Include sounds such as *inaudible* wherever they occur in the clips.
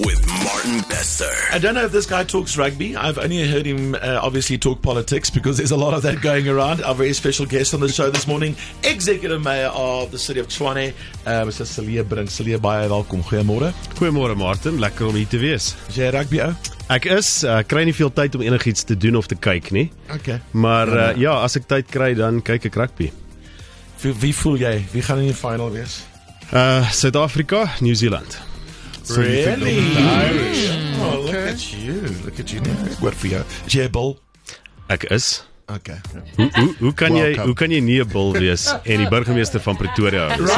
with Martin Bester. I don't know if this guy talks rugby. I've only heard him uh, obviously talk politics because there's a lot of that going around. Our very special guest on the show this morning, Executive Mayor of the City of Tshwane, uh, Mr. Celia Brink. Celia, baie welkom. Goeiemôre. Goeiemôre Martin, lekker om hier te wees. Is jy rugby ou? Ek is uh, kry nie veel tyd om enigiets te doen of te kyk nie. Okay. Maar uh, ja, as ek tyd kry dan kyk ek rugby. Wie, wie voel jy? Wie gaan in die final wees? Uh Suid-Afrika, New Zealand. Really? Irish. Oh, look at you. Look at you. Good for you. Is jy 'n bull? Ek is. Okay. Hoe hoe, hoe kan jy Welcome. hoe kan jy nie 'n bil wees en die burgemeester van Pretoria wees?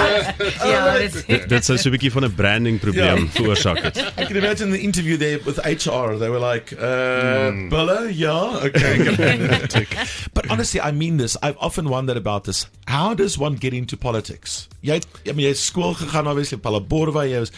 Ja, dit Dit dit sou so 'n bietjie van 'n branding probleem Ja. veroorsaak het. *laughs* I can imagine the interview there with HR. They were like, uh, Bulla, yeah, okay. *laughs* but honestly, I mean this. I've often wondered about this. How does one get into politics? Jy, het- I mean, jy het skool gegaan, obviously, Palaborwa, jy was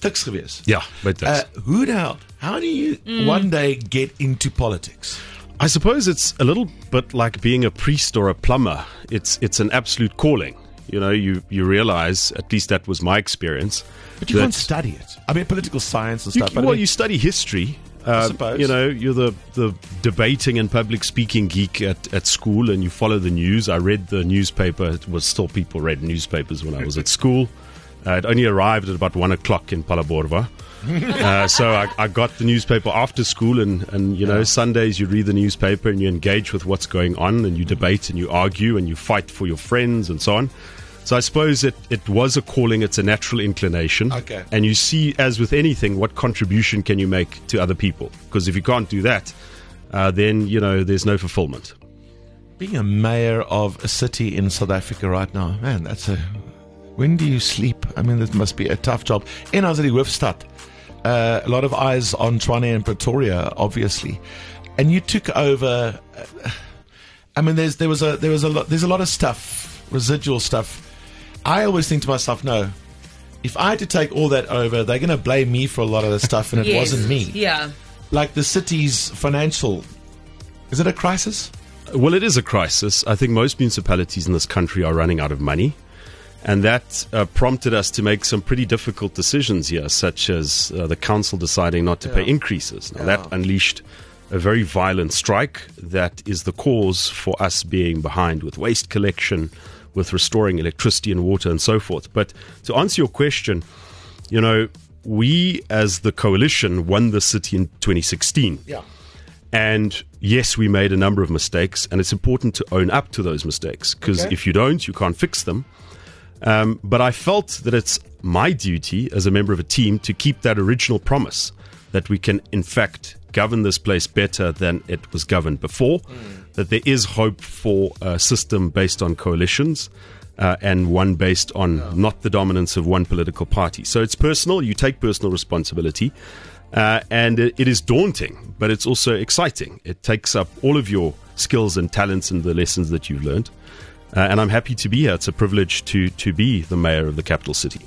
tiks gewees. Ja, by dit. Uh, who the hell? How do you one day get into politics? I suppose it's a little bit like being a priest or a plumber. It's it's an absolute calling. You know, you you realize at least that was my experience. But you can't study it. I mean, political science and You, stuff. but I well, mean- you study history. Uh, suppose. You know, you're the, the debating and public speaking geek at, at school and you follow the news. I read the newspaper. It was still people read newspapers when I was at school. Uh, it only arrived at about one o'clock in Palaborwa. *laughs* uh, so I, I got the newspaper after school, and, and you know, Sundays you read the newspaper and you engage with what's going on, and you debate and you argue and you fight for your friends and so on. So I suppose it, it was a calling, it's a natural inclination. Okay. And you see, as with anything, what contribution can you make to other people? Because if you can't do that, uh, then, you know, there's no fulfillment. Being a mayor of a city in South Africa right now, man, that's a. When do you sleep? I mean, that must be a tough job. En as die hoofstad, uh, a lot of eyes on Tshwane and Pretoria, obviously, and you took over. Uh, I mean, there's there was a there was a lot there's a lot of stuff, residual stuff. I always think to myself, no, if I had to take all that over, they're going to blame me for a lot of the stuff, and it Yes. wasn't me. Yeah. Like the city's financial. Is it a crisis? Well, it is a crisis. I think most municipalities in this country are running out of money. And that uh, prompted us to make some pretty difficult decisions here, such as uh, the council deciding not to pay increases. Now, that unleashed a very violent strike that is the cause for us being behind with waste collection, with restoring electricity and water, and so forth. But to answer your question, you know, we as the coalition won the city in 2016. Yeah. And yes, we made a number of mistakes, and it's important to own up to those mistakes because Okay. if you don't, you can't fix them. Um, but I felt that it's my duty as a member of a team to keep that original promise that we can, in fact, govern this place better than it was governed before, that there is hope for a system based on coalitions. Uh, and one based on not the dominance of one political party. So it's personal. You take personal responsibility. Uh, and it, it is daunting, but it's also exciting. It takes up all of your skills and talents and the lessons that you've learned. Uh, and I'm happy to be here. It's a privilege to, to be the mayor of the capital city.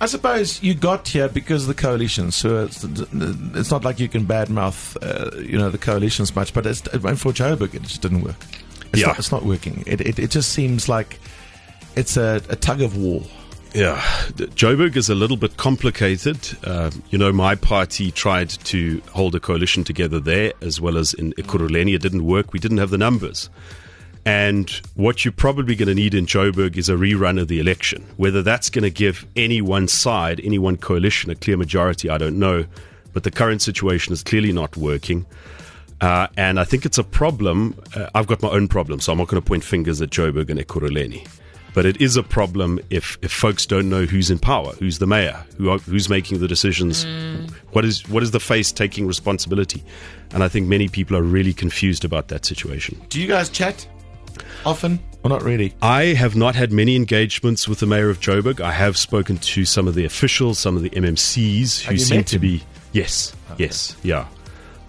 I suppose you got here because of the coalition, so it's, it's not like you can badmouth, uh, you know, the coalitions much. But for Joburg, it just didn't work. It's, Yeah. not, it's not working. It, it, it just seems like it's a, a tug of war. Yeah, Joburg is a little bit complicated. Uh, you know, my party tried to hold a coalition together there as well as in Ekurhuleni. It didn't work. We didn't have the numbers. And what you're probably going to need in Joburg is a rerun of the election. Whether that's going to give any one side, any one coalition, a clear majority, I don't know. But the current situation is clearly not working. Uh, and I think it's a problem. Uh, I've got my own problem, so I'm not going to point fingers at Joburg and Ekurhuleni. But it is a problem if, if folks don't know who's in power, who's the mayor, who are, who's making the decisions, what is what is the face taking responsibility, and I think many people are really confused about that situation. Do you guys chat often or not really? I have not had many engagements with the mayor of Joburg. I have spoken to some of the officials, some of the MMCs who seem to be yes, yes, yeah.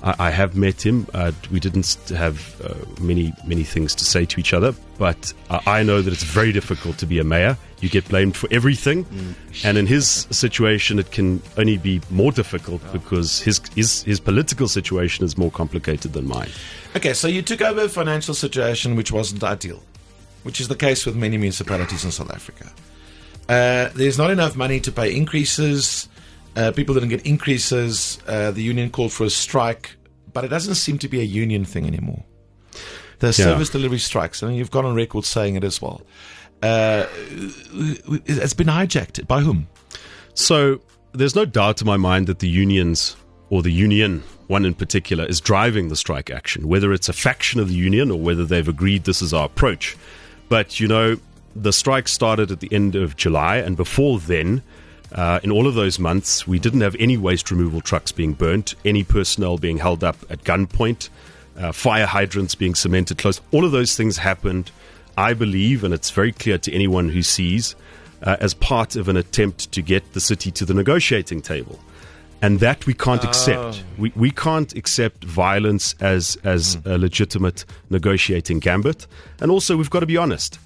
I, I have met him. Uh, we didn't have uh, many many things to say to each other, but I I know that it's very difficult to be a mayor. You get blamed for everything, and in his situation, it can only be more difficult because his his his political situation is more complicated than mine. Okay, so you took over a financial situation which wasn't ideal, which is the case with many municipalities in South Africa. Uh, there's not enough money to pay increases. Uh, people didn't get increases. Uh, the union called for a strike, but it doesn't seem to be a union thing anymore. The service delivery strikes, and you've gone on record saying it as well. Uh, it's been hijacked by whom? So there's no doubt in my mind that the unions or the union, one in particular, is driving the strike action, whether it's a faction of the union or whether they've agreed this is our approach. But, you know, the strike started at the end of July, and before then, uh, in all of those months, we didn't have any waste removal trucks being burnt, any personnel being held up at gunpoint, uh, fire hydrants being cemented close. All of those things happened, I believe, and it's very clear to anyone who sees, uh, as part of an attempt to get the city to the negotiating table. And that we can't oh. accept. We, we can't accept violence as, as mm. a legitimate negotiating gambit. And also, we've got to be honest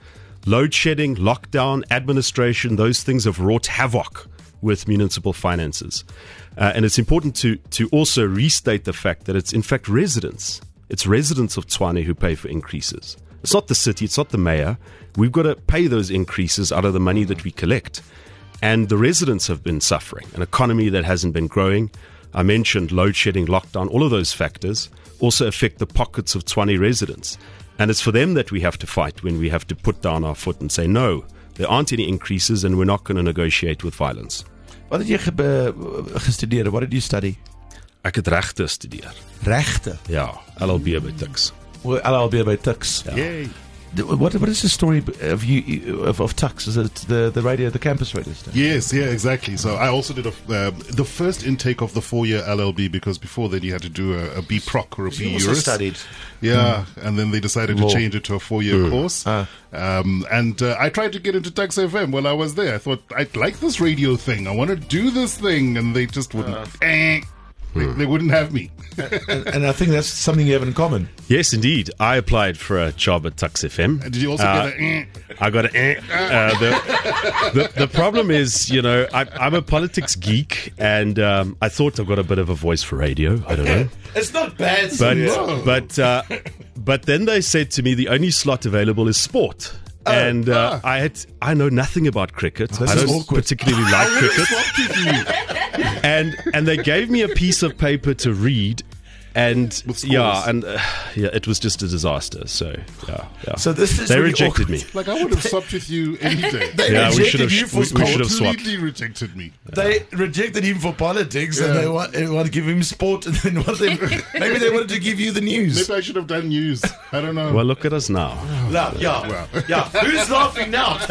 load shedding, lockdown, administration, those things have wrought havoc with municipal finances. Uh, and it's important to, to also restate the fact that it's in fact residents. It's residents of Tshwane who pay for increases. It's not the city, it's not the mayor. We've got to pay those increases out of the money that we collect. And the residents have been suffering, an economy that hasn't been growing. I mentioned load shedding, lockdown, all of those factors also affect the pockets of Tshwane residents. And it's for them that we have to fight when we have to put down our foot and say, no, there aren't any increases and we're not going to negotiate with violence. Wat het jy gestudeer? What did you study? Ek het regte studeer. Regte? Ja, LLB by Tuks. Well, LLB by Tuks. Ja. Yay. What what is the story of you of, of Tuks? Is it the the radio, the campus radio station? Yes, yeah, exactly. So I also did a, uh, the first intake of the four year LLB because before then you had to do a, a B Proc or a B also studied. Yeah, mm. and then they decided Law. to change it to a four year mm. course. Uh. Um, and uh, I tried to get into Tuks FM while I was there. I thought I'd like this radio thing. I want to do this thing, and they just wouldn't. Uh. Eh. They, they, wouldn't have me. and, and, I think that's something you have in common. Yes, indeed. I applied for a job at Tuks FM. Did you also uh, get a? Eh? I got an. Eh. Uh, the, the, the, problem is, you know, I, am a politics geek, and um, I thought I've got a bit of a voice for radio. I don't know. *laughs* It's not bad, but no. but uh, but then they said to me the only slot available is sport. Oh, and uh, ah. I had I know nothing about cricket. This I don't awkward. particularly *laughs* like cricket *laughs* and and they gave me a piece of paper to read and yeah, and uh, yeah, it was just a disaster. So yeah, yeah. So this is they really rejected awkward. me. Like I would have stopped with you any *laughs* day. they yeah, we should have. You for we, we should have swapped. Completely rejected me. They rejected him for politics, yeah. and they want, they want to give him sport, and then what they, maybe they wanted to give you the news. Maybe I should have done news. I don't know. Well, look at us now. Now yeah, well. yeah. Who's laughing now, *laughs*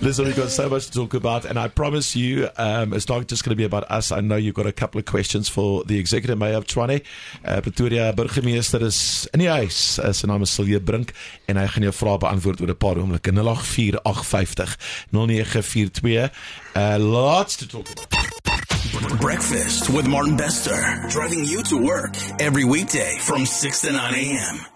Listen, we've got so much to talk about, and I promise you, um, it's not just going to be about us. I know you've got a couple of questions for the executive mayor of Tshwane. Uh, Pretoria burgemeester is in die huis. Uh, sy naam is Silje Brink en hy gaan jou vrae beantwoord oor 'n paar oomblikke. 08450 0942. Uh, lots to talk about. Breakfast with Martin Bester, driving you to work every weekday from 6 to 9 a.m.